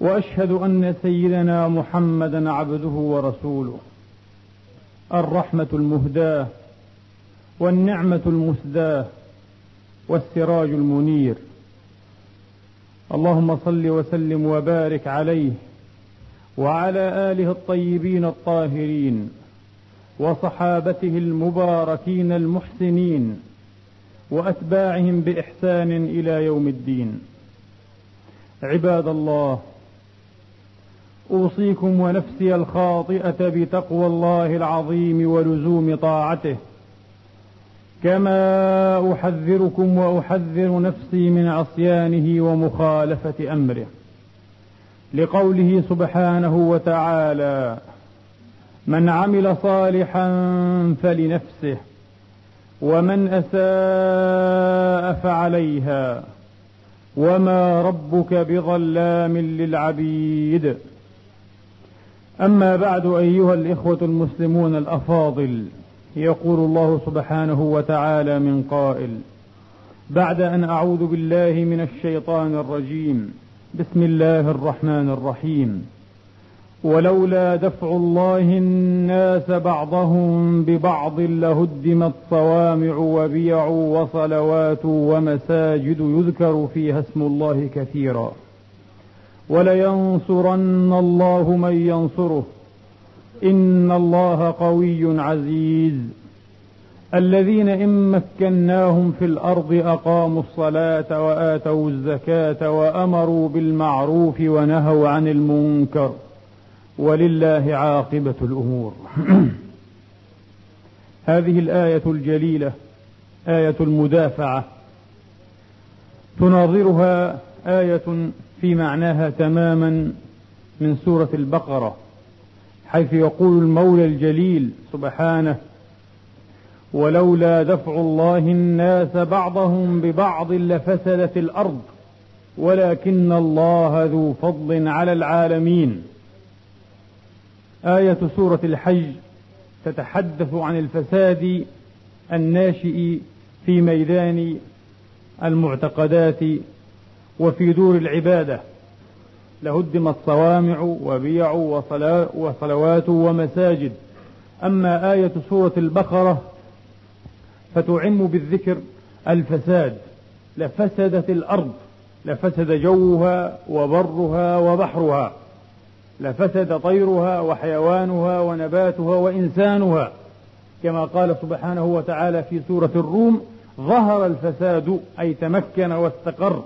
وأشهد أن سيدنا محمدا عبده ورسوله. الرحمة المهداة والنعمة المسداه والسراج المنير. اللهم صل وسلم وبارك عليه وعلى آله الطيبين الطاهرين وصحابته المباركين المحسنين وأتباعهم بإحسان إلى يوم الدين. عباد الله أوصيكم ونفسي الخاطئة بتقوى الله العظيم ولزوم طاعته. كما أحذركم وأحذر نفسي من عصيانه ومخالفة أمره. لقوله سبحانه وتعالى من عمل صالحا فلنفسه ومن أساء فعليها وما ربك بظلام للعبيد. أما بعد أيها الإخوة المسلمون الأفاضل يقول الله سبحانه وتعالى من قائل بعد أن أعوذ بالله من الشيطان الرجيم بسم الله الرحمن الرحيم. ولولا دفع الله الناس بعضهم ببعض لهدمت صوامع وبيع وصلوات ومساجد يذكر فيها اسم الله كثيرا. ولينصرن الله من ينصره. إن الله قوي عزيز. الذين إن مكناهم في الأرض أقاموا الصلاة وآتوا الزكاة وأمروا بالمعروف ونهوا عن المنكر. ولله عاقبة الأمور. هذه الآية الجليلة آية المدافعة. تناظرها آية في معناها تماما من سورة البقرة حيث يقول المولى الجليل سبحانه ولولا دفع الله الناس بعضهم ببعض لفسدت الأرض ولكن الله ذو فضل على العالمين. آية سورة الحج تتحدث عن الفساد الناشئ في ميدان المعتقدات وفي دور العبادة لهدمت صوامع وبيع وصلوات ومساجد. أما آية سورة البقرة فتعم بالذكر الفساد. لفسدت الأرض لفسد جوها وبرها وبحرها لفسد طيرها وحيوانها ونباتها وإنسانها. كما قال سبحانه وتعالى في سورة الروم ظهر الفساد أي تمكن واستقر.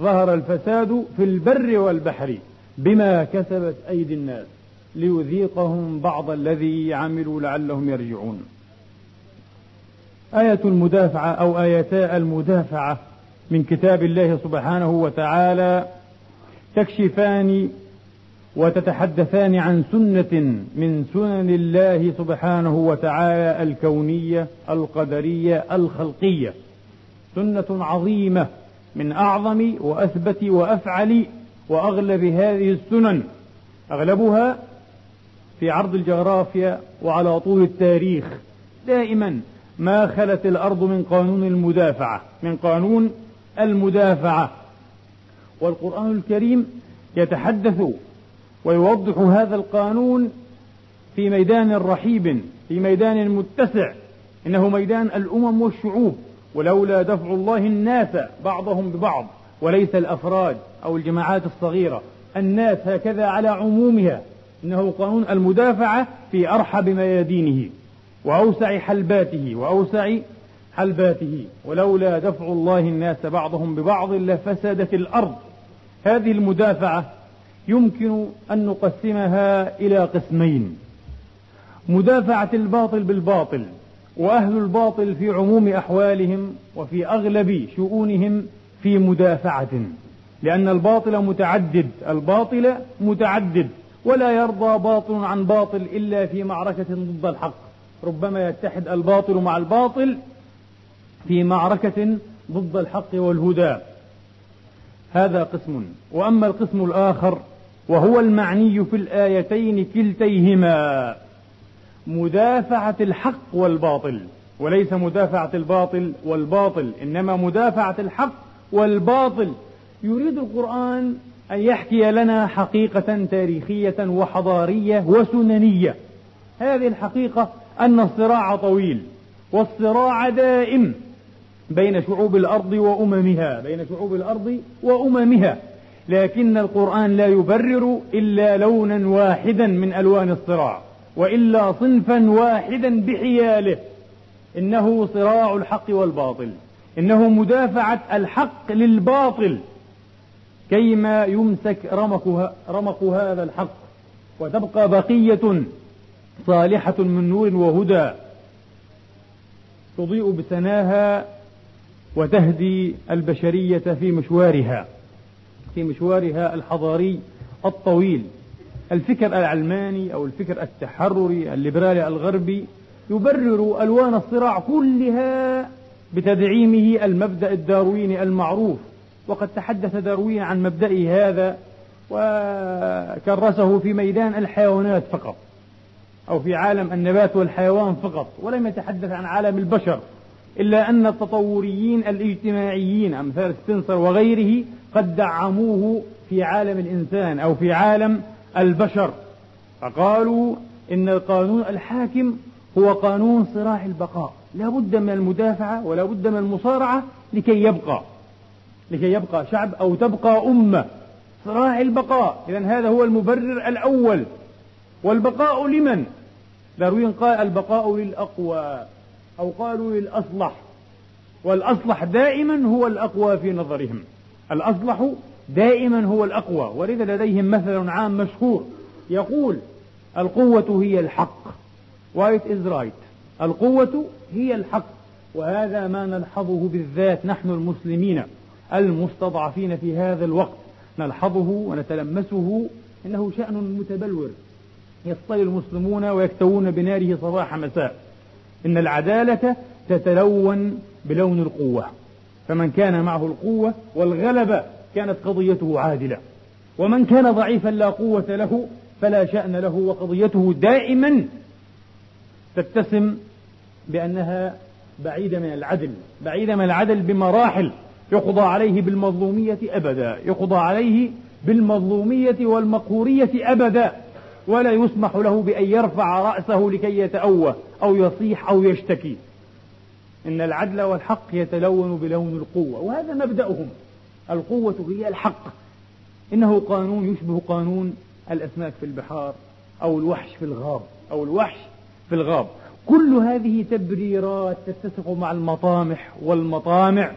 ظهر الفساد في البر والبحر بما كسبت أيدي الناس ليذيقهم بعض الذي عملوا لعلهم يرجعون. آية المدافعة أو آيتا المدافعة من كتاب الله سبحانه وتعالى تكشفان وتتحدثان عن سنة من سنن الله سبحانه وتعالى الكونية القدرية الخلقية. سنة عظيمة من أعظم وأثبت وأفعل وأغلب هذه السنن. أغلبها في عرض الجغرافيا وعلى طول التاريخ. دائما ما خلت الأرض من قانون المدافعة من قانون المدافعة. والقرآن الكريم يتحدث ويوضح هذا القانون في ميدان رحيب في ميدان متسع. إنه ميدان الأمم والشعوب. ولولا دفع الله الناس بعضهم ببعض وليس الأفراد أو الجماعات الصغيرة. الناس هكذا على عمومها إنه قانون المدافعة في أرحب ميادينه وأوسع حلباته وأوسع حلباته. ولولا دفع الله الناس بعضهم ببعض لفسدت الأرض. هذه المدافعة يمكن أن نقسمها إلى قسمين مدافعة الباطل بالباطل وأهل الباطل في عموم أحوالهم وفي أغلب شؤونهم في مدافعة لأن الباطل متعدد الباطل متعدد ولا يرضى باطل عن باطل إلا في معركة ضد الحق. ربما يتحد الباطل مع الباطل في معركة ضد الحق والهدى. هذا قسم. وأما القسم الآخر وهو المعني في الآيتين كلتيهما. مدافعة الحق والباطل وليس مدافعة الباطل والباطل إنما مدافعة الحق والباطل. يريد القرآن أن يحكي لنا حقيقة تاريخية وحضارية وسننية. هذه الحقيقة أن الصراع طويل والصراع دائم بين شعوب الأرض وأممها بين شعوب الأرض وأممها. لكن القرآن لا يبرر إلا لونا واحدا من ألوان الصراع. وإلا صنفا واحدا بحياله. إنه صراع الحق والباطل. إنه مدافعة الحق للباطل. كيما يمسك رمق, رمق هذا الحق. وتبقى بقية صالحة من نور وهدى. تضيء بسناها وتهدي البشرية في مشوارها. في مشوارها الحضاري الطويل. الفكر العلماني أو الفكر التحرري الليبرالي الغربي يبرر ألوان الصراع كلها بتدعيمه المبدأ الدارويني المعروف. وقد تحدث داروين عن مبدئه هذا وكرسه في ميدان الحيوانات فقط أو في عالم النبات والحيوان فقط ولم يتحدث عن عالم البشر إلا أن التطوريين الاجتماعيين أمثال سبنسر وغيره قد دعموه في عالم الإنسان أو في عالم البشر. فقالوا إن القانون الحاكم هو قانون صراع البقاء. لا بد من المدافعة ولا بد من المصارعة لكي يبقى لكي يبقى شعب أو تبقى أمة. صراع البقاء. إذا هذا هو المبرر الأول. والبقاء لمن؟ داروين قال البقاء للأقوى أو قالوا للأصلح. والأصلح دائما هو الأقوى في نظرهم. الأصلح دائما هو الأقوى ولذا لديهم مثل عام مشهور يقول القوة هي الحق. Right is right? القوة هي الحق وهذا ما نلحظه بالذات نحن المسلمين المستضعفين في هذا الوقت. نلحظه ونتلمسه إنه شأن متبلور. يصطلي المسلمون ويكتوون بناره صباح مساء إن العدالة تتلون بلون القوة. فمن كان معه القوة والغلبة كانت قضيته عادلة. ومن كان ضعيفا لا قوة له فلا شأن له وقضيته دائما تتسم بأنها بعيدة من العدل بعيدة من العدل بمراحل يقضى عليه بالمظلومية أبدا يقضى عليه بالمظلومية والمقهورية أبدا. ولا يسمح له بأن يرفع رأسه لكي يتأوه أو يصيح أو يشتكي. إن العدل والحق يتلون بلون القوة وهذا مبدأهم. القوة هي الحق. إنه قانون يشبه قانون الأسماك في البحار أو الوحش في الغاب أو الوحش في الغاب. كل هذه تبريرات تتسق مع المطامح والمطامع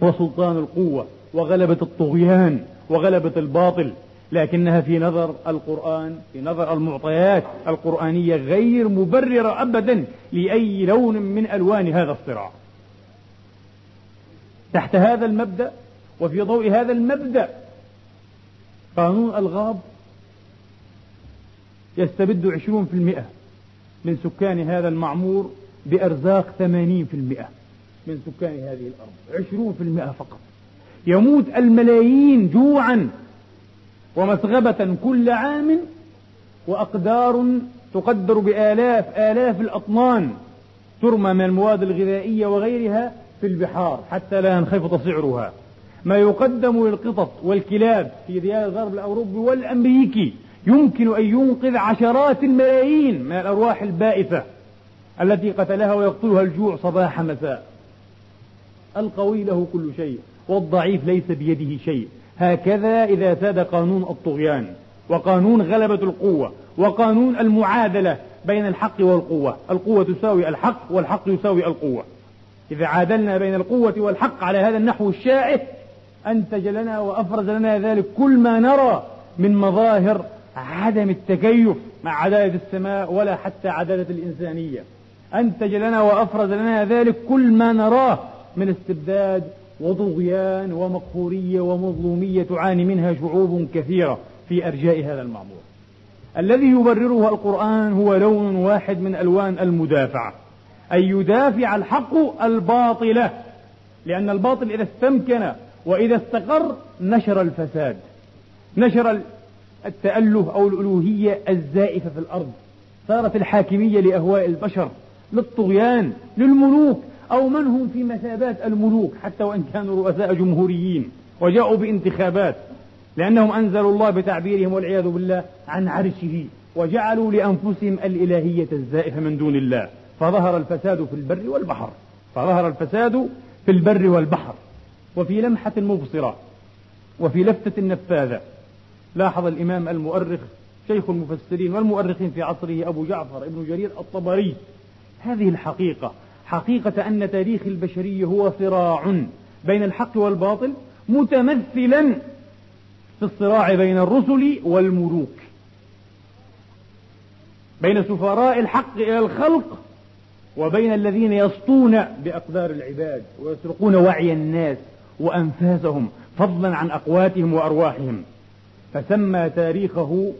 وسلطان القوة وغلبة الطغيان وغلبة الباطل. لكنها في نظر القرآن في نظر المعطيات القرآنية غير مبررة أبدا لأي لون من ألوان هذا الصراع. تحت هذا المبدأ وفي ضوء هذا المبدأ قانون الغاب يستبد عشرون في المئة من سكان هذا المعمور بأرزاق ثمانين في المئة من سكان هذه الأرض. عشرون في المئة فقط. يموت الملايين جوعا ومسغبة كل عام وأقدار تقدر بآلاف آلاف الأطنان ترمى من المواد الغذائية وغيرها في البحار حتى لا ينخفض سعرها. ما يقدم للقطط والكلاب في ديار الغرب الأوروبي والأمريكي يمكن أن ينقذ عشرات الملايين من الأرواح البائسة التي قتلها ويقتلها الجوع صباح مساء. القوي له كل شيء والضعيف ليس بيده شيء. هكذا إذا ساد قانون الطغيان وقانون غلبة القوة وقانون المعادلة بين الحق والقوة. القوة تساوي الحق والحق يساوي القوة. إذا عادلنا بين القوة والحق على هذا النحو الشائع أنتج لنا وأفرز لنا ذلك كل ما نرى من مظاهر عدم التكيف مع عدالة السماء ولا حتى عدالة الإنسانية. أنتج لنا وأفرز لنا ذلك كل ما نراه من استبداد وطغيان ومقهورية ومظلومية تعاني منها شعوب كثيرة في أرجاء هذا المعمور الذي يبرره القرآن هو لون واحد من ألوان المدافعة. أن يدافع الحق الباطل. لأن الباطل إذا استمكن وإذا استقر نشر الفساد نشر التأله أو الألوهية الزائفة في الأرض. صارت الحاكمية لأهواء البشر للطغيان للملوك أو من هم في مثابات الملوك حتى وإن كانوا رؤساء جمهوريين وجاءوا بانتخابات لأنهم أنزلوا الله بتعبيرهم والعياذ بالله عن عرشه وجعلوا لأنفسهم الإلهية الزائفة من دون الله. فظهر الفساد في البر والبحر. فظهر الفساد في البر والبحر. وفي لمحة مبصرة وفي لفتة نفاذة لاحظ الإمام المؤرخ شيخ المفسرين والمؤرخين في عصره أبو جعفر ابن جرير الطبري. هذه الحقيقة حقيقة أن تاريخ البشرية هو صراع بين الحق والباطل متمثلا في الصراع بين الرسل والملوك. بين سفراء الحق إلى الخلق وبين الذين يسطون بأقدار العباد ويسرقون وعي الناس. وأنفاسهم فضلا عن أقواتهم وأرواحهم. فسمى تاريخه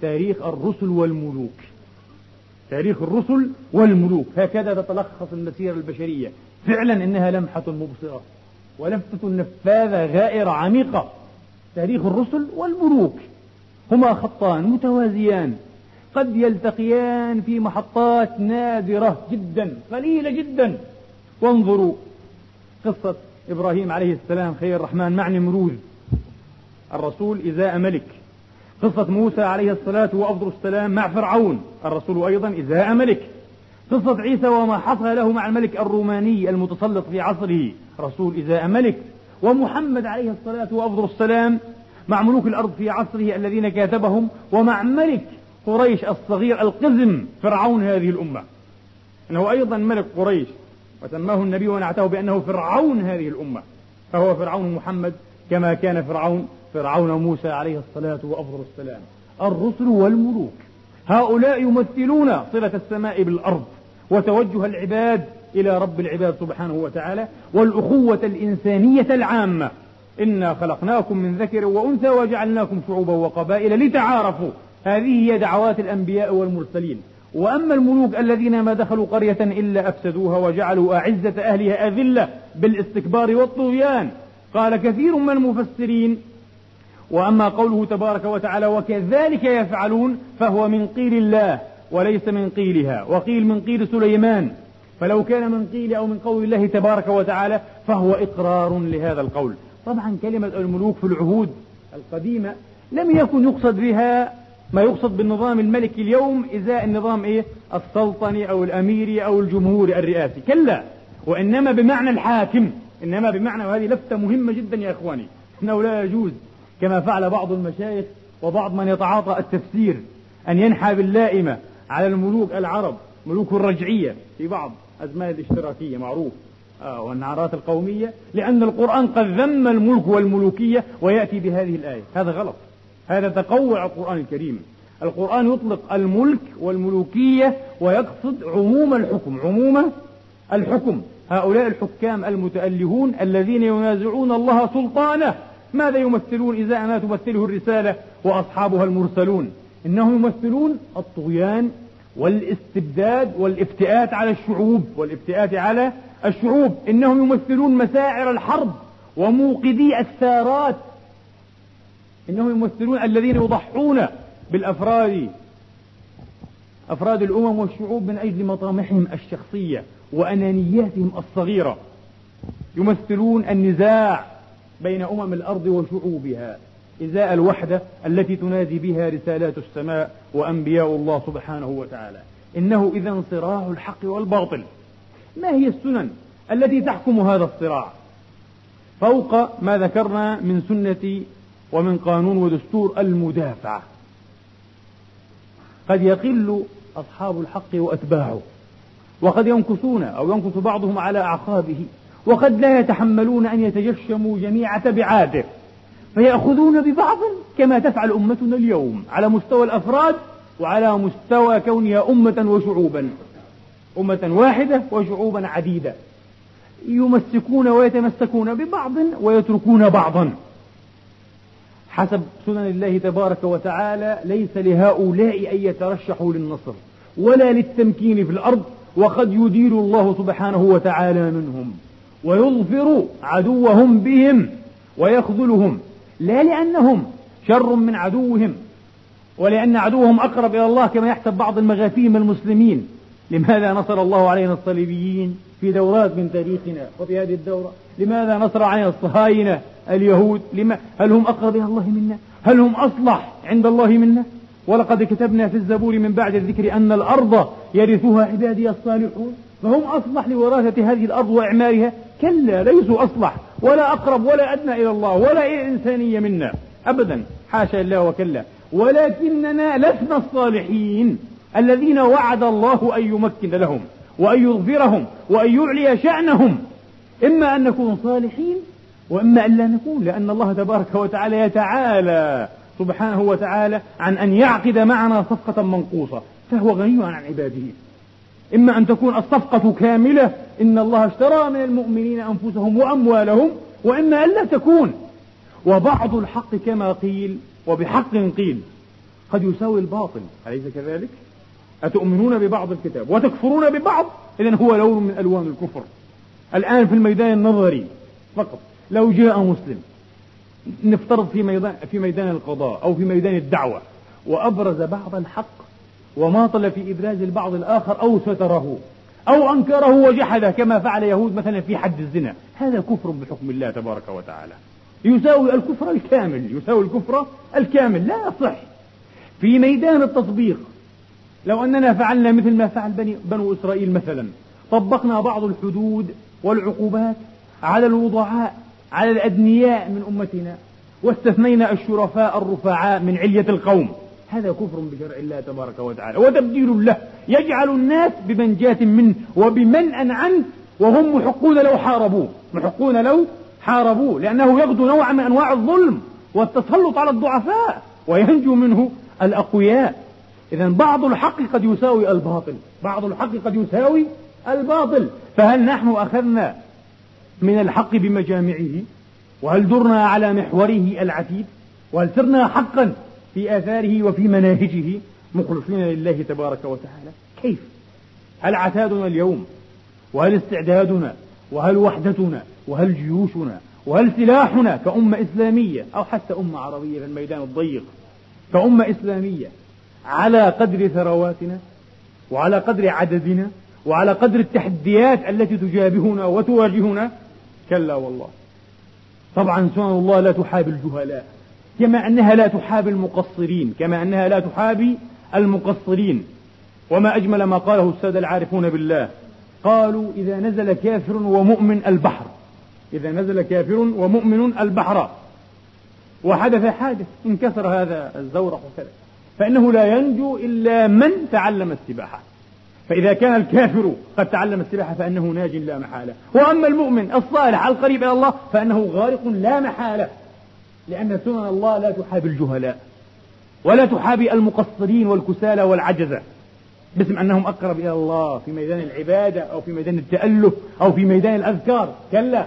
تاريخ الرسل والملوك. تاريخ الرسل والملوك. هكذا تتلخص المسيرة البشرية. فعلا إنها لمحة مبصرة ولفتة نفاذة غائرة عميقة. تاريخ الرسل والملوك. هما خطان متوازيان. قد يلتقيان في محطات نادرة جدا قليلة جدا. وانظروا قصة إبراهيم عليه السلام خير الرحمن مع نمروذ الرسول إزاء ملك. قصة موسى عليه الصلاة وأفضل السلام مع فرعون. الرسول أيضا إزاء ملك. قصة عيسى وما حصل له مع الملك الروماني المتسلط في عصره. رسول إزاء ملك. ومحمد عليه الصلاة وأفضل السلام مع ملوك الأرض في عصره الذين كاتبهم. ومع ملك قريش الصغير القزم فرعون هذه الأمة. إنه أيضا ملك قريش. وسماه النبي ونعته بأنه فرعون هذه الأمة. فهو فرعون محمد كما كان فرعون فرعون موسى عليه الصلاة وأفضل السلام. الرسل والملوك. هؤلاء يمثلون صلة السماء بالأرض وتوجه العباد إلى رب العباد سبحانه وتعالى والأخوة الإنسانية العامة. إنا خلقناكم من ذكر وأنثى وجعلناكم شعوبا وقبائل لتعارفوا. هذه هي دعوات الأنبياء والمرسلين. وأما الملوك الذين ما دخلوا قرية إلا أفسدوها وجعلوا أعزة أهلها أذلة بالاستكبار والطغيان. قال كثير من المفسرين. وأما قوله تبارك وتعالى وكذلك يفعلون فهو من قيل الله وليس من قيلها. وقيل من قيل سليمان. فلو كان من قيل أو من قول الله تبارك وتعالى فهو إقرار لهذا القول. طبعا كلمة الملوك في العهود القديمة لم يكن يقصد بها ما يقصد بالنظام الملكي اليوم إزاء النظام إيه؟ السلطني أو الأميري أو الجمهوري الرئاسي. كلا وإنما بمعنى الحاكم. إنما بمعنى وهذه لفتة مهمة جدا يا إخواني. أنه لا يجوز كما فعل بعض المشايخ وبعض من يتعاطى التفسير أن ينحى باللائمة على الملوك العرب ملوك الرجعية في بعض أزمان الاشتراكية معروف آه والنعرات القومية لأن القرآن قد ذم الملك والملوكية ويأتي بهذه الآية. هذا غلط. هذا تقوع القرآن الكريم. القرآن يطلق الملك والملوكية ويقصد عموم الحكم عموم الحكم. هؤلاء الحكام المتألهون الذين ينازعون الله سلطانه. ماذا يمثلون إذا ما تمثله الرسالة وأصحابها المرسلون؟ إنهم يمثلون الطغيان والاستبداد والافتئات على الشعوب والافتئات على الشعوب. إنهم يمثلون مساعر الحرب وموقدي الثارات إنهم يمثلون الذين يضحون بالأفراد. أفراد الأمم والشعوب من أجل مطامحهم الشخصية وأنانياتهم الصغيرة. يمثلون النزاع بين أمم الأرض وشعوبها. إزاء الوحدة التي تنادي بها رسالات السماء وأنبياء الله سبحانه وتعالى. إنه إذا صراع الحق والباطل. ما هي السنن التي تحكم هذا الصراع؟ فوق ما ذكرنا من سنة ومن قانون ودستور المدافعة. قد يقل أصحاب الحق وأتباعه وقد ينكثون أو ينكث بعضهم على أعقابه وقد لا يتحملون أن يتجشموا جميع تبعاته فيأخذون ببعض كما تفعل أمتنا اليوم على مستوى الأفراد وعلى مستوى كونها أمة وشعوبا أمة واحدة وشعوبا عديدة يمسكون ويتمسكون ببعض ويتركون بعضا. حسب سنن الله تبارك وتعالى ليس لهؤلاء أن يترشحوا للنصر ولا للتمكين في الأرض وقد يدير الله سبحانه وتعالى منهم ويظفر عدوهم بهم ويخذلهم لا لأنهم شر من عدوهم ولأن عدوهم أقرب إلى الله كما يحسب بعض المغافيم المسلمين. لماذا نصر الله علينا الصليبيين؟ في دورات من تاريخنا وفي هذه الدورة. لماذا نصر علينا الصهاينة اليهود؟ لما؟ هل هم أقرب إلى الله منا؟ هل هم أصلح عند الله منا؟ ولقد كتبنا في الزبور من بعد الذكر أن الأرض يرثها عبادي الصالحون. فهم أصلح لوراثة هذه الأرض وإعمارها؟ كلا ليسوا أصلح. ولا أقرب ولا أدنى إلى الله ولا إلى الإنسانية منا. أبدا. حاشا الله وكلا. ولكننا لسنا الصالحين الذين وعد الله أن يمكن لهم. وأن يظفرهم وأن يعلي شأنهم. إما أن نكون صالحين وإما أن لا نكون لأن الله تبارك وتعالى يتعالى سبحانه وتعالى عن أن يعقد معنا صفقة منقوصة فهو غني عن عباده. إما أن تكون الصفقة كاملة إن الله اشترى من المؤمنين أنفسهم وأموالهم وإما أن لا تكون. وبعض الحق كما قيل وبحق قيل قد يساوي الباطل أليس كذلك؟ أتؤمنون ببعض الكتاب؟ وتكفرون ببعض؟ إذا هو لون من ألوان الكفر. الآن في الميدان النظري فقط لو جاء مسلم نفترض في ميدان في ميدان القضاء أو في ميدان الدعوة وأبرز بعض الحق وماطل في إبراز البعض الآخر أو ستره أو أنكره وجحده كما فعل يهود مثلا في حد الزنا هذا كفر بحكم الله تبارك وتعالى. يساوي الكفر الكامل يساوي الكفر الكامل لا يصح. في ميدان التطبيق لو أننا فعلنا مثل ما فعل بني بنو إسرائيل مثلا طبقنا بعض الحدود والعقوبات على الوضعاء على الأدنياء من أمتنا واستثنينا الشرفاء الرفعاء من علية القوم. هذا كفر بشرع الله تبارك وتعالى وتبديل له. يجعل الناس بمنجاة منه وبمنأ عنه وهم محقون لو حاربوه. محقون لو حاربوه لأنه يغدو نوع من أنواع الظلم والتسلط على الضعفاء وينجو منه الأقوياء. إذا بعض الحق قد يساوي الباطل. بعض الحق قد يساوي الباطل. فهل نحن أخذنا من الحق بمجامعه؟ وهل درنا على محوره العتيد؟ وهل سرنا حقا في آثاره وفي مناهجه؟ مخلصين لله تبارك وتعالى. كيف؟ هل عتادنا اليوم؟ وهل استعدادنا؟ وهل وحدتنا؟ وهل جيوشنا؟ وهل سلاحنا كأمة إسلامية؟ أو حتى أمة عربية في الميدان الضيق كأمة إسلامية؟ على قدر ثرواتنا وعلى قدر عددنا وعلى قدر التحديات التي تجابهنا وتواجهنا. كلا والله. طبعا سنن الله لا تحابي الجهلاء كما أنها لا تحابي المقصرين كما أنها لا تحابي المقصرين. وما أجمل ما قاله السادة العارفون بالله قالوا إذا نزل كافر ومؤمن البحر إذا نزل كافر ومؤمن البحر. وحدث حادث انكسر هذا الزورق وكذا. فإنه لا ينجو إلا من تعلم السباحة. فإذا كان الكافر قد تعلم السباحة فإنه ناج لا محالة. وأما المؤمن الصالح القريب إلى الله فإنه غارق لا محالة. لأن سنن الله لا تحابي الجهلاء ولا تحابي المقصرين والكسالى والعجزة. باسم أنهم أقرب إلى الله في ميدان العبادة أو في ميدان التأله أو في ميدان الأذكار. كلا.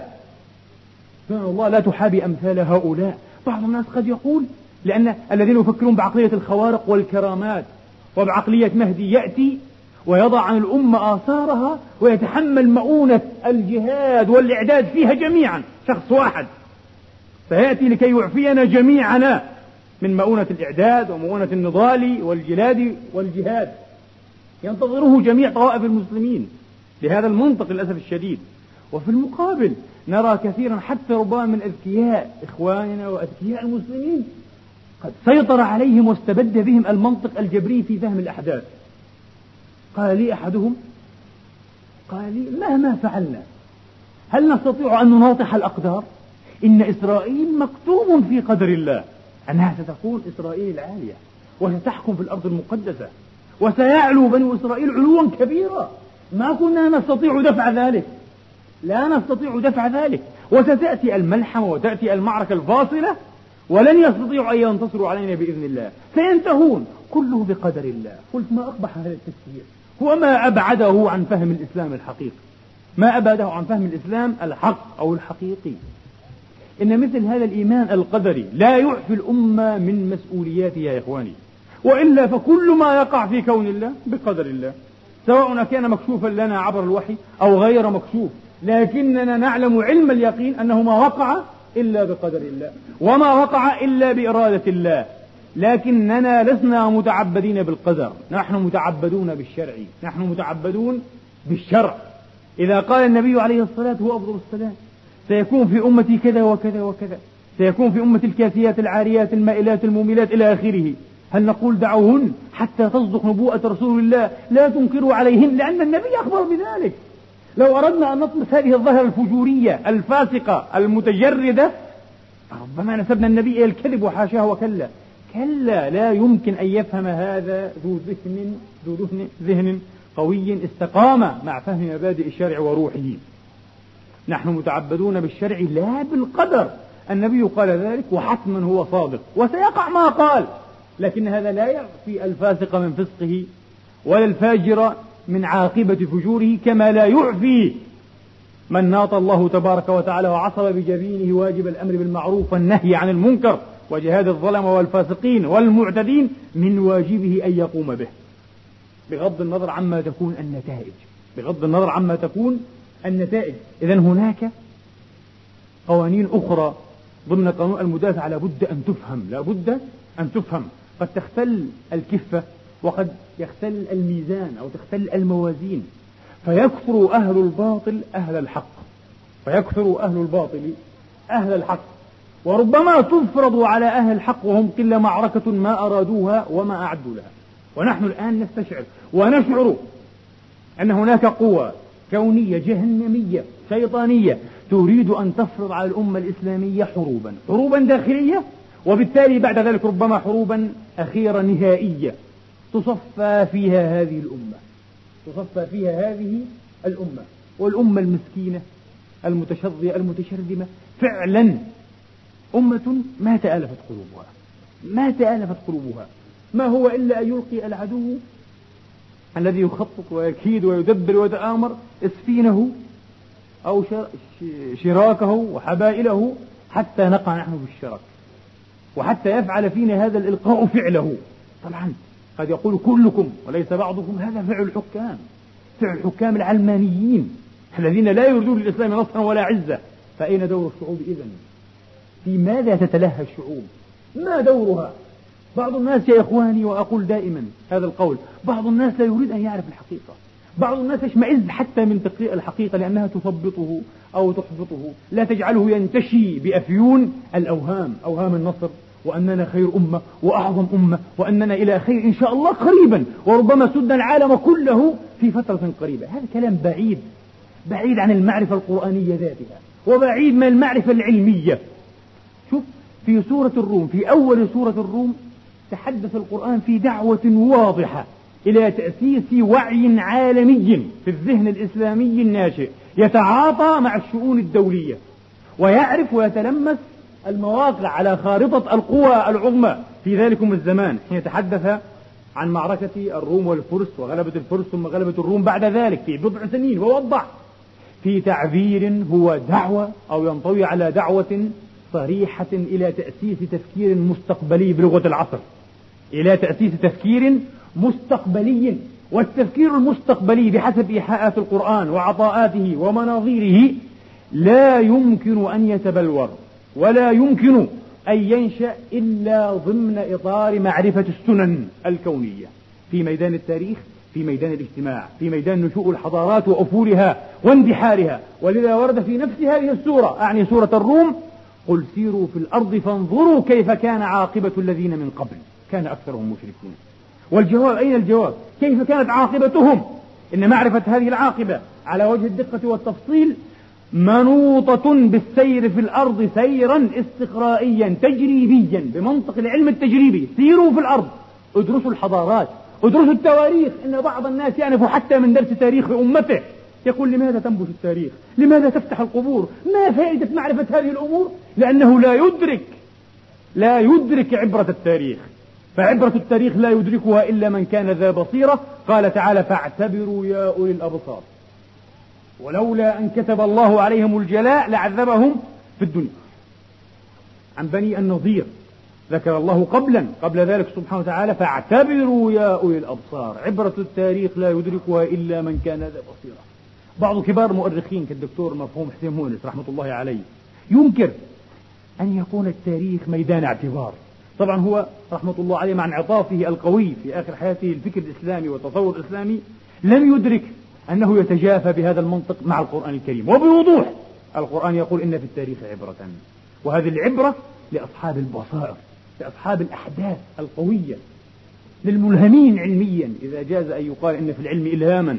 سنن الله لا تحابي أمثال هؤلاء. بعض الناس قد يقول لأن الذين يفكرون بعقلية الخوارق والكرامات وبعقلية مهدي يأتي ويضع عن الأمة آثارها ويتحمل مؤونة الجهاد والإعداد فيها جميعا شخص واحد. فيأتي لكي يعفينا جميعنا من مؤونة الإعداد ومؤونة النضال والجلاد والجهاد. ينتظره جميع طوائف المسلمين لهذا المنطق للأسف الشديد. وفي المقابل نرى كثيرا حتى ربما من أذكياء إخواننا وأذكياء المسلمين قد سيطر عليهم واستبد بهم المنطق الجبري في فهم الأحداث. قال لي أحدهم قال لي مهما فعلنا هل نستطيع أن نناطح الأقدار؟ إن إسرائيل مكتوب في قدر الله. أنها ستكون إسرائيل العالية وستحكم في الأرض المقدسة وسيعلو بنو إسرائيل علوا كبيرا ما كنا نستطيع دفع ذلك. لا نستطيع دفع ذلك. وستأتي الملحمة وتأتي المعركة الفاصلة ولن يستطيعوا أن ينتصروا علينا بإذن الله. سينتهون. كله بقدر الله. قلت ما أقبح هذا التفسير؟ وما أبعده عن فهم الإسلام الحقيقي. ما أبعده عن فهم الإسلام الحق أو الحقيقي. إن مثل هذا الإيمان القدري لا يعفي الأمة من مسؤولياتها يا إخواني. وإلا فكل ما يقع في كون الله بقدر الله. سواء كان مكشوفا لنا عبر الوحي أو غير مكشوف. لكننا نعلم علم اليقين أنه ما وقع إلا بقدر الله. وما وقع إلا بإرادة الله. لكننا لسنا متعبدين بالقدر. نحن متعبدون بالشرع. نحن متعبدون بالشرع. إذا قال النبي عليه الصلاة هو أفضل السلام سيكون في أمتي كذا وكذا وكذا. سيكون في أمة الكاسيات العاريات المائلات المميلات إلى آخره. هل نقول دعوهن حتى تصدق نبوءة رسول الله؟ لا تنكروا عليهن لأن النبي أخبر بذلك. لو أردنا أن نطمس هذه الظاهرة الفجورية الفاسقة المتجردة ربما نسبنا النبي إلى الكذب وحاشاه وكلا. كلا لا يمكن أن يفهم هذا ذو ذهن ذو ذهن, ذهن قوي استقام مع فهم مبادئ الشرع وروحه. نحن متعبدون بالشرع لا بالقدر. النبي قال ذلك وحتما هو صادق وسيقع ما قال لكن هذا لا يعفي الفاسق من فسقه ولا الفاجر من عاقبة فجوره كما لا يعفي. من ناط الله تبارك وتعالى وعصب بجبينه واجب الأمر بالمعروف والنهي عن المنكر وجهاد الظلمة والفاسقين والمعتدين من واجبه أن يقوم به. بغض النظر عما تكون النتائج. بغض النظر عما تكون النتائج. إذا هناك قوانين أخرى ضمن قانون المدافع. لابد أن تفهم. لابد أن تفهم. قد تختل الكفة وقد يختل الميزان أو تختل الموازين. فيكثر أهل الباطل أهل الحق. فيكثر أهل الباطل أهل الحق. وربما تفرض على أهل الحق وهم قلة معركة ما أرادوها وما أعدوا لها. ونحن الآن نستشعر ونشعر أن هناك قوى كونية جهنمية شيطانية تريد أن تفرض على الأمة الإسلامية حروبا. حروبا داخلية وبالتالي بعد ذلك ربما حروبا أخيرة نهائية. تصفى فيها هذه الأمة. تصفى فيها هذه الأمة. والأمة المسكينة المتشظية المتشرذمة فعلا أمة ما تآلفت قلوبها. ما تآلفت قلوبها. ما هو إلا أن يلقي العدو الذي يخطط ويكيد ويدبر ويتآمر إسفينه أو شراكه وحبائله حتى نقع نحن في الشرك وحتى يفعل فينا هذا الإلقاء فعله. طبعا قد يقول كلكم وليس بعضكم هذا فعل الحكام فعل الحكام العلمانيين الذين لا يريدون للإسلام نصرا ولا عزة. فأين دور الشعوب إذن؟ في ماذا تتلهى الشعوب؟ ما دورها؟ بعض الناس يا إخواني وأقول دائما هذا القول بعض الناس لا يريد أن يعرف الحقيقة. بعض الناس يشمئز حتى من تقرير الحقيقة لأنها تثبطه أو تحبطه. لا تجعله ينتشي بأفيون الأوهام أوهام النصر. وأننا خير أمة وأعظم أمة وأننا إلى خير إن شاء الله قريبا وربما سدنا العالم كله في فترة قريبة. هذا كلام بعيد بعيد عن المعرفة القرآنية ذاتها وبعيد من المعرفة العلمية. شوف في سورة الروم في أول سورة الروم تحدث القرآن في دعوة واضحة إلى تأسيس وعي عالمي في الذهن الإسلامي الناشئ يتعاطى مع الشؤون الدولية ويعرف ويتلمس المواقع على خارطة القوى العظمى في ذلكم الزمان حين تحدث عن معركة الروم والفرس وغلبة الفرس ثم غلبة الروم بعد ذلك في بضع سنين ووضح في تعبير هو دعوة أو ينطوي على دعوة صريحة إلى تأسيس تفكير مستقبلي بلغة العصر. إلى تأسيس تفكير مستقبلي والتفكير المستقبلي بحسب إيحاءات القرآن وعطاءاته ومناظيره لا يمكن أن يتبلور. ولا يمكن أن ينشأ إلا ضمن إطار معرفة السنن الكونية. في ميدان التاريخ في ميدان الاجتماع في ميدان نشوء الحضارات وأفولها واندحارها. ولذا ورد في نفس هذه السورة أعني سورة الروم قل سيروا في الأرض فانظروا كيف كان عاقبة الذين من قبل. كان أكثرهم مشركين والجواب أين الجواب؟ كيف كانت عاقبتهم؟ إن معرفة هذه العاقبة على وجه الدقة والتفصيل منوطة بالسير في الأرض سيرا استقرائيا تجريبيا بمنطق العلم التجريبي. سيروا في الأرض. ادرسوا الحضارات. ادرسوا التواريخ. إن بعض الناس يعرف حتى من درس تاريخ أمته. يقول لماذا تنبش التاريخ؟ لماذا تفتح القبور؟ ما فائدة معرفة هذه الأمور؟ لأنه لا يدرك لا يدرك عبرة التاريخ. فعبرة التاريخ لا يدركها إلا من كان ذا بصيرة. قال تعالى فاعتبروا يا أولي الأبصار. ولولا أن كتب الله عليهم الجلاء لعذبهم في الدنيا. عن بني النضير ذكر الله قبلا قبل ذلك سبحانه وتعالى فاعتبروا يا أولي الأبصار عبرة التاريخ لا يدركها إلا من كان ذا بصيرة. بعض كبار المؤرخين كالدكتور مفهوم حسين مونس رحمة الله عليه ينكر أن يكون التاريخ ميدان اعتبار. طبعا هو رحمة الله عليه مع انعطافه القوي في آخر حياته الفكر الإسلامي والتصور الإسلامي لم يدرك أنه يتجافى بهذا المنطق مع القرآن الكريم. وبوضوح القرآن يقول إن في التاريخ عبرة. وهذه العبرة لأصحاب البصائر لأصحاب الأحداث القوية للملهمين علميا. إذا جاز أن يقال إن في العلم إلهاما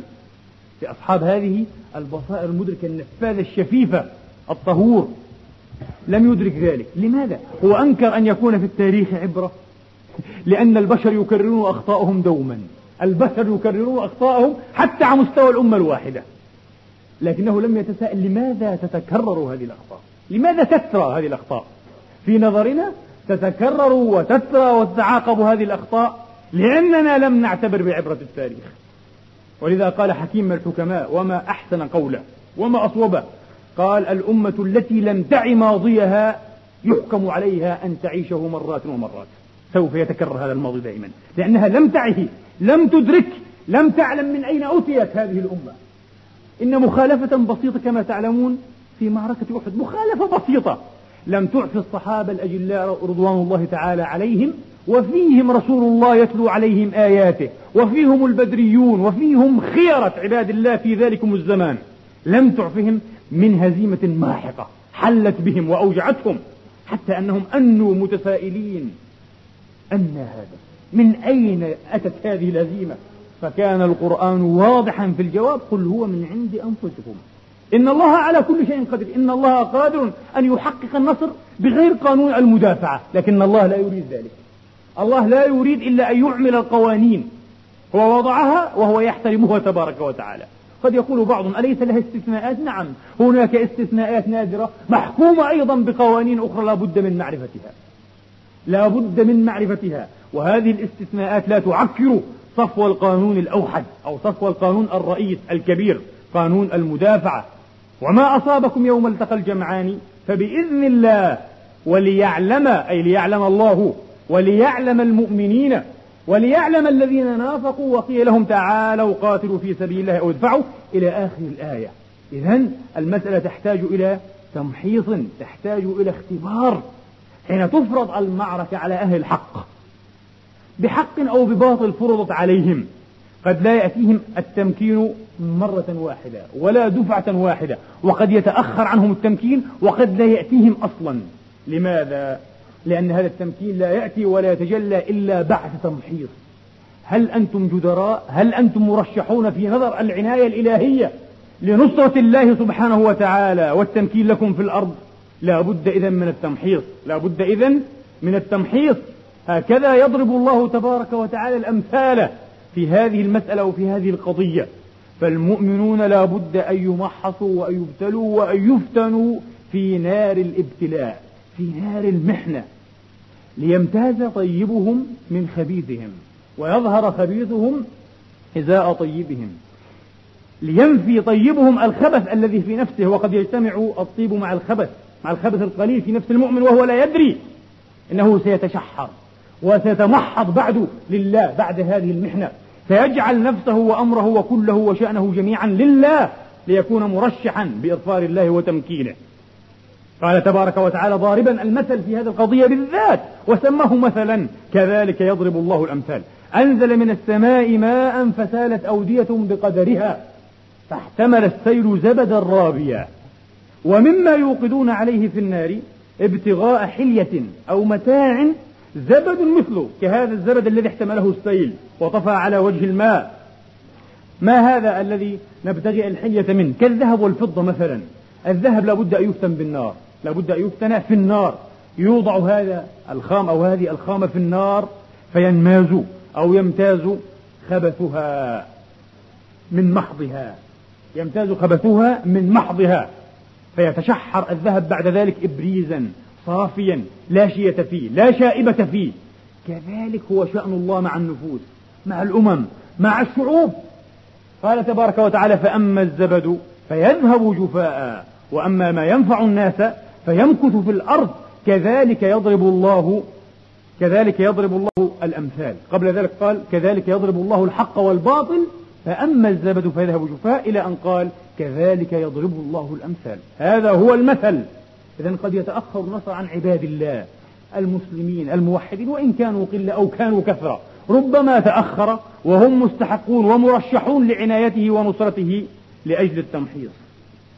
لأصحاب هذه البصائر المدركة النفاذة الشفيفة الطهور. لم يدرك ذلك. لماذا؟ هو أنكر أن يكون في التاريخ عبرة؟ لأن البشر يكررون أخطاءهم دوما. البشر يكررون أخطاءهم حتى على مستوى الأمة الواحدة. لكنه لم يتساءل لماذا تتكرر هذه الأخطاء؟ لماذا تترى هذه الأخطاء؟ في نظرنا تتكرر وتترى وتتعاقب هذه الأخطاء لأننا لم نعتبر بعبرة التاريخ. ولذا قال حكيم من الحكماء وما أحسن قوله وما أصوبه. قال الأمة التي لم تعي ماضيها يحكم عليها أن تعيشه مرات ومرات. سوف يتكرر هذا الماضي دائما. لأنها لم تعه لم تدرك لم تعلم من أين أتيت هذه الأمة. إن مخالفة بسيطة كما تعلمون في معركة أحد مخالفة بسيطة. لم تعف الصحابة الأجلاء رضوان الله تعالى عليهم وفيهم رسول الله يتلو عليهم آياته وفيهم البدريون وفيهم خيرة عباد الله في ذلكم الزمان. لم تعفهم من هزيمة ماحقة حلت بهم وأوجعتهم حتى أنهم أنوا متسائلين. أن هذا من أين أتت هذه الهزيمة؟ فكان القرآن واضحا في الجواب قل هو من عند أنفسكم. إن الله على كل شيء قدير. إن الله قادر أن يحقق النصر بغير قانون المدافعة. لكن الله لا يريد ذلك. الله لا يريد إلا أن يعمل القوانين. هو وضعها وهو يحترمها تبارك وتعالى. قد يقول بعضهم أليس لها استثناءات؟ نعم. هناك استثناءات نادرة محكومة أيضا بقوانين أخرى لا بد من معرفتها. لا بد من معرفتها. وهذه الاستثناءات لا تعكر صفو القانون الأوحد أو صفو القانون الرئيس الكبير قانون المدافعة. وما أصابكم يوم التقى الجمعان؟ فبإذن الله وليعلم أي ليعلم الله وليعلم المؤمنين وليعلم الذين نافقوا وقيل لهم تعالوا قاتلوا في سبيل الله أو ادفعوا إلى آخر الآية. إذا المسألة تحتاج إلى تمحيص تحتاج إلى اختبار. حين تفرض المعركة على أهل الحق بحق أو بباطل فرضت عليهم قد لا يأتيهم التمكين مرة واحدة ولا دفعة واحدة وقد يتأخر عنهم التمكين وقد لا يأتيهم أصلا لماذا؟ لأن هذا التمكين لا يأتي ولا يتجلى إلا بعد تمحيص هل أنتم جدراء؟ هل أنتم مرشحون في نظر العناية الإلهية لنصرة الله سبحانه وتعالى والتمكين لكم في الأرض؟ لا بد إذا من التمحيص لا بد إذا من التمحيص. هكذا يضرب الله تبارك وتعالى الأمثال في هذه المسألة وفي هذه القضية. فالمؤمنون لا بد أن يمحصوا وأن يبتلوا وأن يفتنوا في نار الابتلاء في نار المحنة. ليمتاز طيبهم من خبيثهم ويظهر خبيثهم إزاء طيبهم. لينفي طيبهم الخبث الذي في نفسه وقد يجتمع الطيب مع الخبث. مع الخبث القليل في نفس المؤمن وهو لا يدري إنه سيتشحر وسيتمحض بعد لله بعد هذه المحنة. سيجعل نفسه وأمره وكله وشأنه جميعا لله ليكون مرشحا باظفار الله وتمكينه. قال تبارك وتعالى ضاربا المثل في هذه القضية بالذات وسماه مثلا كذلك يضرب الله الأمثال. أنزل من السماء ماء فسالت أودية بقدرها فاحتمل السيل زبدا رابيا. ومما يوقدون عليه في النار ابتغاء حلية أو متاع زبد مثله كهذا الزبد الذي احتمله السيل وطفى على وجه الماء. ما هذا الذي نبتغي الحلية منه؟ كالذهب والفضة مثلا. الذهب لابد أن يفتن بالنار لابد أن يفتن في النار. يوضع هذا الخام أو هذه الخامة في النار فينماز أو يمتاز خبثها من محضها. يمتاز خبثها من محضها. فيتشحر الذهب بعد ذلك إبريزا صافيا لا شية فيه لا شائبة فيه. كذلك هو شأن الله مع النفوس مع الأمم مع الشعوب. قال تبارك وتعالى فأما الزبد فيذهب جفاء وأما ما ينفع الناس فيمكث في الأرض. كذلك يضرب الله كذلك يضرب الله الأمثال. قبل ذلك قال كذلك يضرب الله الحق والباطل فأما الزبد فيذهب جفاء إلى أن قال كذلك يضرب الله الأمثال. هذا هو المثل. إذا قد يتأخر النصر عن عباد الله المسلمين الموحدين وإن كانوا قلة أو كانوا كثرة. ربما تأخر وهم مستحقون ومرشحون لعنايته ونصرته لأجل التمحيص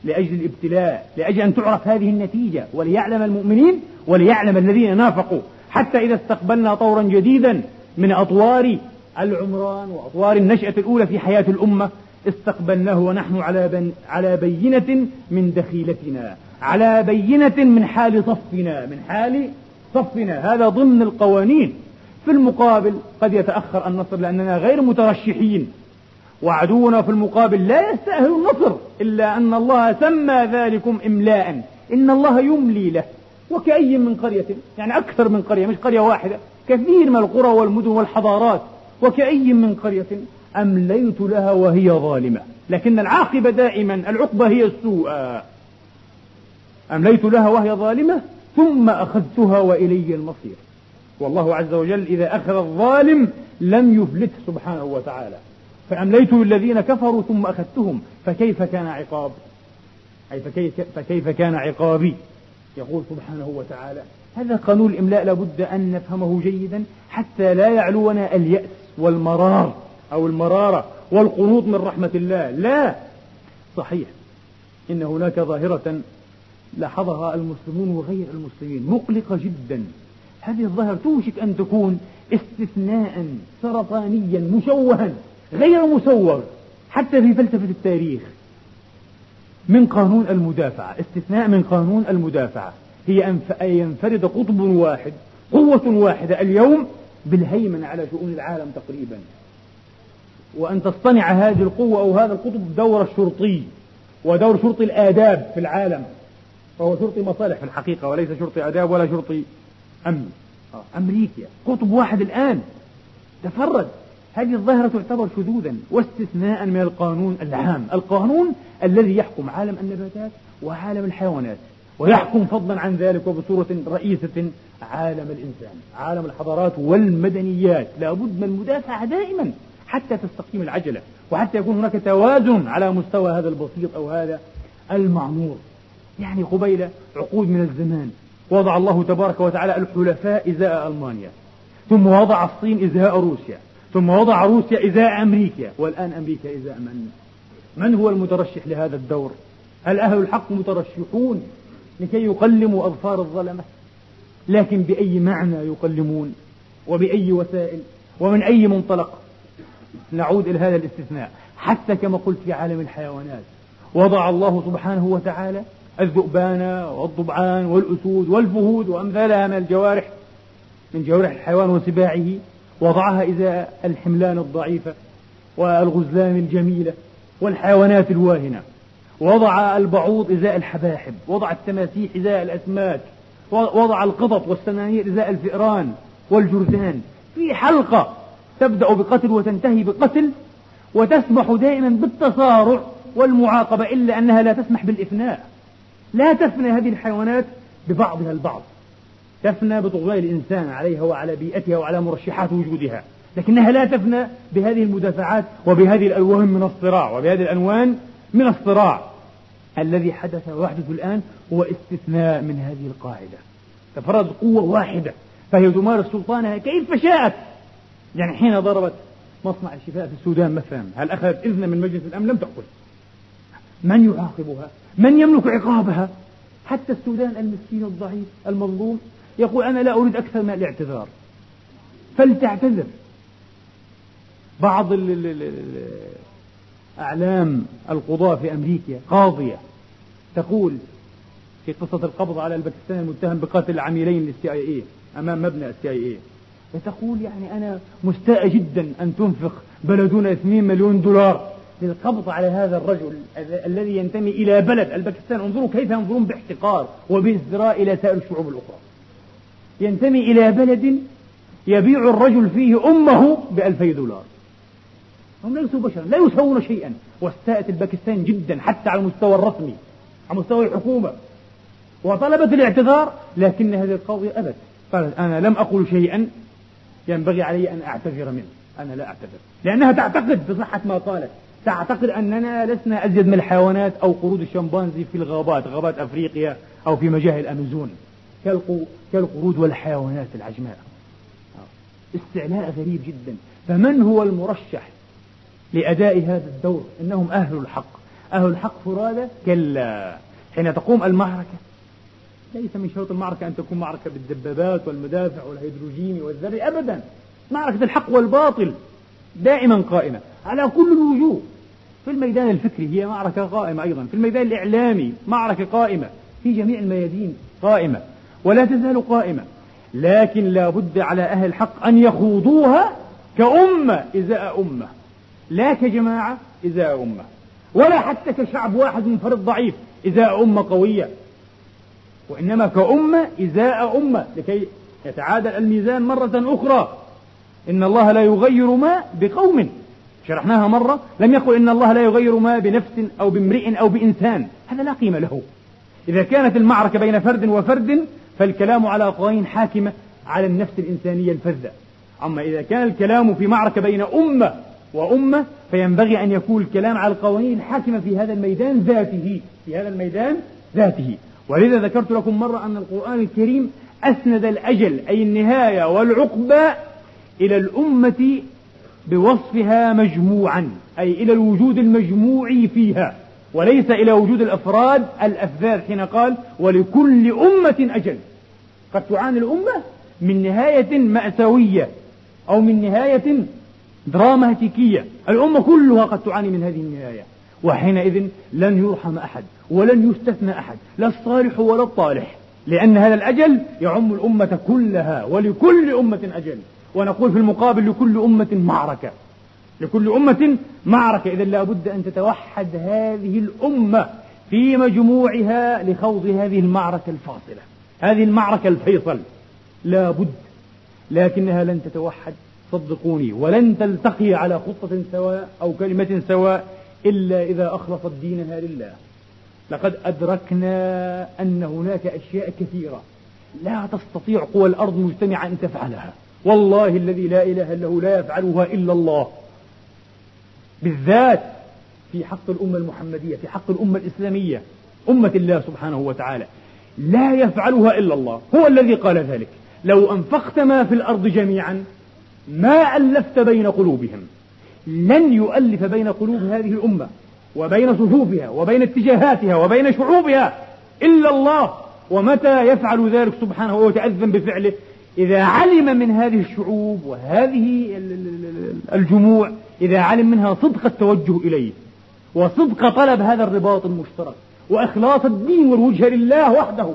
لأجل الابتلاء لأجل أن تعرف هذه النتيجة. وليعلم المؤمنين وليعلم الذين نافقوا. حتى إذا استقبلنا طورا جديدا من أطوار العمران وأطوار النشأة الأولى في حياة الأمة استقبلناه ونحن على, بن على بينة من دخيلتنا على بينة من حال صفنا من حال صفنا. هذا ضمن القوانين. في المقابل قد يتأخر النصر لأننا غير مترشحين وعدونا في المقابل لا يستأهل النصر إلا أن الله سمى ذلكم إملاء. إن الله يملي له. وكأي من قرية يعني أكثر من قرية مش قرية واحدة كثير من القرى والمدن والحضارات. وكأي من قرية أمليت لها وهي ظالمة. لكن العاقبة دائما العقبة هي السوء. أمليت لها وهي ظالمة ثم أخذتها وإلي المصير. والله عز وجل إذا أخذ الظالم لم يفلته سبحانه وتعالى. فأمليت للذين كفروا ثم أخذتهم. فكيف كان عقاب؟ أي فكيف, فكيف كان عقابي؟ يقول سبحانه وتعالى هذا قانون الإملاء لابد أن نفهمه جيدا حتى لا يعلونا اليأس. والمرار أو المرارة والقنوط من رحمة الله. لا! صحيح. إن هناك ظاهرة لاحظها المسلمون وغير المسلمين. مقلقة جدا. هذه الظاهرة توشك أن تكون استثناء سرطانيا مشوها. غير مسوغ حتى في فلسفة التاريخ. من قانون المدافعة. استثناء من قانون المدافعة. هي أن ينفرد قطب واحد قوة واحدة. اليوم بالهيمنة على شؤون العالم تقريبا. وأن تصطنع هذه القوة أو هذا القطب دور الشرطي ودور شرطي الآداب في العالم. فهو شرطي مصالح في الحقيقة وليس شرطي آداب ولا شرطي أمن. آه، أمريكا قطب واحد الآن. تفرد. هذه الظاهرة تعتبر شذوذا واستثناء من القانون العام. القانون الذي يحكم عالم النباتات وعالم الحيوانات. ويحكم فضلا عن ذلك وبصورة رئيسة عالم الإنسان عالم الحضارات والمدنيات لابد من المدافعة دائما حتى تستقيم العجلة وحتى يكون هناك توازن على مستوى هذا البسيط أو هذا المعمور يعني قبيل عقود من الزمان وضع الله تبارك وتعالى الحلفاء إزاء ألمانيا ثم وضع الصين إزاء روسيا ثم وضع روسيا إزاء أمريكا والآن أمريكا إزاء من؟ من هو المترشح لهذا الدور؟ هل أهل الحق مترشحون لكي يقلموا أظفار الظلمة؟ لكن بأي معنى يقلمون؟ وبأي وسائل؟ ومن أي منطلق؟ نعود إلى هذا الاستثناء حتى كما قلت في عالم الحيوانات وضع الله سبحانه وتعالى الذؤبان والضبعان والأسود والفهود وأمثالها من الجوارح من جوارح الحيوان وسباعه وضعها إذا الحملان الضعيفة والغزلان الجميلة والحيوانات الواهنة وضع البعوض إزاء الحباحب وضع التماسيح إزاء الأسماك وضع القطط والسنانير إزاء الفئران والجرذان. في حلقة تبدأ بقتل وتنتهي بقتل وتسمح دائما بالتصارع والمعاقبة إلا أنها لا تسمح بالإفناء. لا تفنى هذه الحيوانات ببعضها البعض. تفنى بطغيان الإنسان عليها وعلى بيئتها وعلى مرشحات وجودها لكنها لا تفنى بهذه المدافعات وبهذه الألوان من الصراع وبهذه الألوان من الصراع الذي حدث ويحدث الآن هو استثناء من هذه القاعدة. تفرد قوة واحدة فهي تمارس سلطانها كيف شاءت. يعني حين ضربت مصنع الشفاء في السودان مثلا هل أخذت إذن من مجلس الأمن؟ لم تأخذ من يعاقبها؟ من يملك عقابها؟ حتى السودان المسكين الضعيف المظلوم يقول أنا لا أريد أكثر من الاعتذار. فلتعتذر. بعض أعلام القضاة في أمريكا قاضية تقول في قصة القبض على الباكستاني المتهم بقتل العميلين لل CIA أمام مبنى ال CIA فتقول يعني أنا مستاء جدا أن تنفق بلدنا 2 مليون دولار للقبض على هذا الرجل الذي ينتمي إلى بلد الباكستان. انظروا كيف ينظرون باحتقار وبازدراء إلى سائر الشعوب الأخرى. ينتمي إلى بلد يبيع الرجل فيه أمه بألفي دولار. هم ليسوا بشرا لا يسوون شيئا. واستاءت الباكستان جدا حتى على المستوى الرسمي على مستوى الحكومة. وطلبت الاعتذار لكن هذه القضية أبت. قالت أنا لم أقل شيئا ينبغي علي أن أعتذر منه. أنا لا أعتذر. لأنها تعتقد بصحة ما قالت تعتقد أننا لسنا أزيد من الحيوانات أو قرود الشمبانزي في الغابات غابات أفريقيا أو في مجاهل الأمازون كالقرود والحيوانات العجماء. استعلاء غريب جدا. فمن هو المرشح لأداء هذا الدور. إنهم أهل الحق. أهل الحق فرادى كلا. حين تقوم المعركة ليس من شروط المعركة أن تكون معركة بالدبابات والمدافع والهيدروجين والذري أبدا. معركة الحق والباطل دائما قائمة على كل الوجوه. في الميدان الفكري هي معركة قائمة أيضا. في الميدان الإعلامي معركة قائمة. في جميع الميادين قائمة ولا تزال قائمة. لكن لا بد على أهل الحق أن يخوضوها كأمة إزاء أمة. لا كجماعة إزاء أمة ولا حتى كشعب واحد منفرد ضعيف إزاء أمة قوية وإنما كأمة إزاء أمة لكي يتعادل الميزان مرة أخرى. إن الله لا يغير ما بقوم. شرحناها مرة لم يقل إن الله لا يغير ما بنفس أو بامرئ أو بإنسان. هذا لا قيمة له. إذا كانت المعركة بين فرد وفرد فالكلام على قوانين حاكمة على النفس الإنسانية الفذة. أما إذا كان الكلام في معركة بين أمة وأمة فينبغي أن يكون الكلام على القوانين الحاكمة في هذا الميدان ذاته في هذا الميدان ذاته. ولذا ذكرت لكم مرة أن القرآن الكريم أسند الأجل أي النهاية والعقبة إلى الأمة بوصفها مجموعا أي إلى الوجود المجموعي فيها. وليس إلى وجود الأفراد الأفذاذ حين قال ولكل أمة أجل. قد تعاني الأمة من نهاية مأساوية أو من نهاية دراماتيكية الأمة كلها قد تعاني من هذه النهاية. وحينئذ لن يرحم أحد ولن يستثنى أحد لا الصالح ولا الطالح. لأن هذا الأجل يعم الأمة كلها ولكل أمة أجل. ونقول في المقابل لكل أمة معركة. لكل أمة معركة. إذا لابد أن تتوحد هذه الأمة في مجموعها لخوض هذه المعركة الفاصلة. هذه المعركة الفيصل. لابد لكنها لن تتوحد صدقوني ولن تلتقي على خطة سواء أو كلمة سواء إلا إذا أخلصت دينها لله. لقد أدركنا أن هناك أشياء كثيرة لا تستطيع قوى الأرض مجتمعة أن تفعلها. والله الذي لا إله إلا هو لا يفعلها إلا الله. بالذات في حق الأمة المحمدية في حق الأمة الإسلامية أمة الله سبحانه وتعالى لا يفعلها إلا الله. هو الذي قال ذلك. لو أنفقت ما في الأرض جميعا ما ألفت بين قلوبهم. لن يؤلف بين قلوب هذه الأمة وبين صفوفها وبين اتجاهاتها وبين شعوبها إلا الله. ومتى يفعل ذلك سبحانه ويتأذن بفعله؟ إذا علم من هذه الشعوب وهذه الجموع إذا علم منها صدق التوجه إليه وصدق طلب هذا الرباط المشترك وإخلاص الدين والوجه لله وحده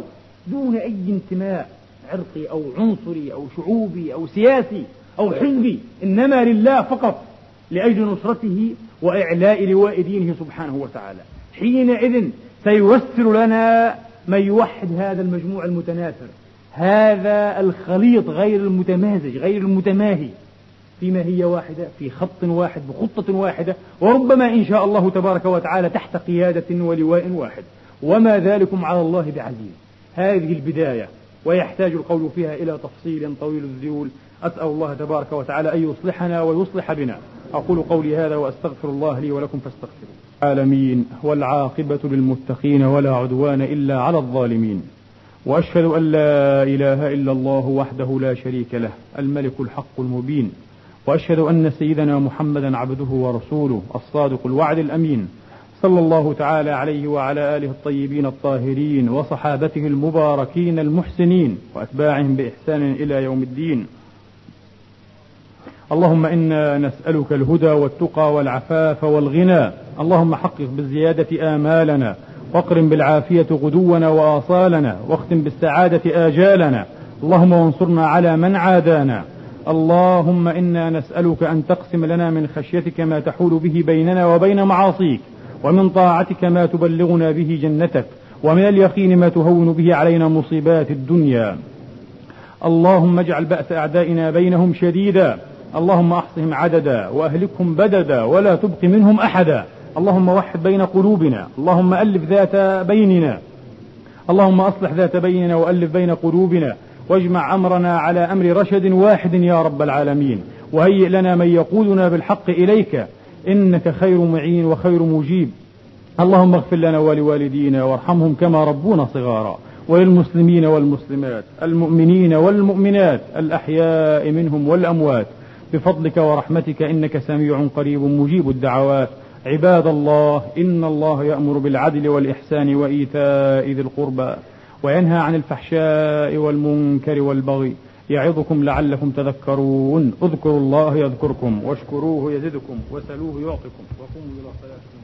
دون أي انتماء عرقي أو عنصري أو شعوبي أو سياسي. أو حزبي إنما لله فقط لأجل نصرته وإعلاء لواء دينه سبحانه وتعالى. حينئذ سيوسر لنا من يوحد هذا المجموع المتناثر. هذا الخليط غير المتمازج غير المتماهي. في ماهية واحدة في خط واحد بخطة واحدة وربما إن شاء الله تبارك وتعالى تحت قيادة ولواء واحد. وما ذلكم على الله بعزيز. هذه البداية ويحتاج القول فيها إلى تفصيل طويل الذيول. أسأل الله تبارك وتعالى أن يصلحنا ويصلح بنا. أقول قولي هذا وأستغفر الله لي ولكم فاستغفروا العالمين والعاقبة للمتقين ولا عدوان إلا على الظالمين. وأشهد أن لا إله إلا الله وحده لا شريك له الملك الحق المبين. وأشهد أن سيدنا محمدا عبده ورسوله الصادق الوعد الأمين. صلى الله تعالى عليه وعلى آله الطيبين الطاهرين وصحابته المباركين المحسنين وأتباعهم بإحسان إلى يوم الدين. اللهم إنا نسألك الهدى والتقى والعفاف والغنى. اللهم حقق بالزيادة آمالنا واقرم بالعافية غدونا وآصالنا واختم بالسعادة آجالنا. اللهم وانصرنا على من عادانا. اللهم إنا نسألك أن تقسم لنا من خشيتك ما تحول به بيننا وبين معاصيك ومن طاعتك ما تبلغنا به جنتك ومن اليقين ما تهون به علينا مصيبات الدنيا. اللهم اجعل بأس أعدائنا بينهم شديدا. اللهم أحصهم عددا وأهلكهم بددا ولا تبق منهم أحدا. اللهم وحد بين قلوبنا. اللهم ألف ذات بيننا. اللهم أصلح ذات بيننا وألف بين قلوبنا. واجمع أمرنا على أمر رشد واحد يا رب العالمين. وهيئ لنا من يقودنا بالحق إليك. إنك خير معين وخير مجيب. اللهم اغفر لنا ولوالدينا وارحمهم كما ربونا صغارا. وللمسلمين والمسلمات المؤمنين والمؤمنات الأحياء منهم والأموات. بفضلك ورحمتك إنك سميع قريب مجيب الدعوات. عباد الله إن الله يأمر بالعدل والإحسان وإيتاء ذي القربى وينهى عن الفحشاء والمنكر والبغي. يعظكم لعلكم تذكرون. اذكروا الله يذكركم واشكروه يزدكم وسلوه يعطكم. وقوموا إلى صلاتكم.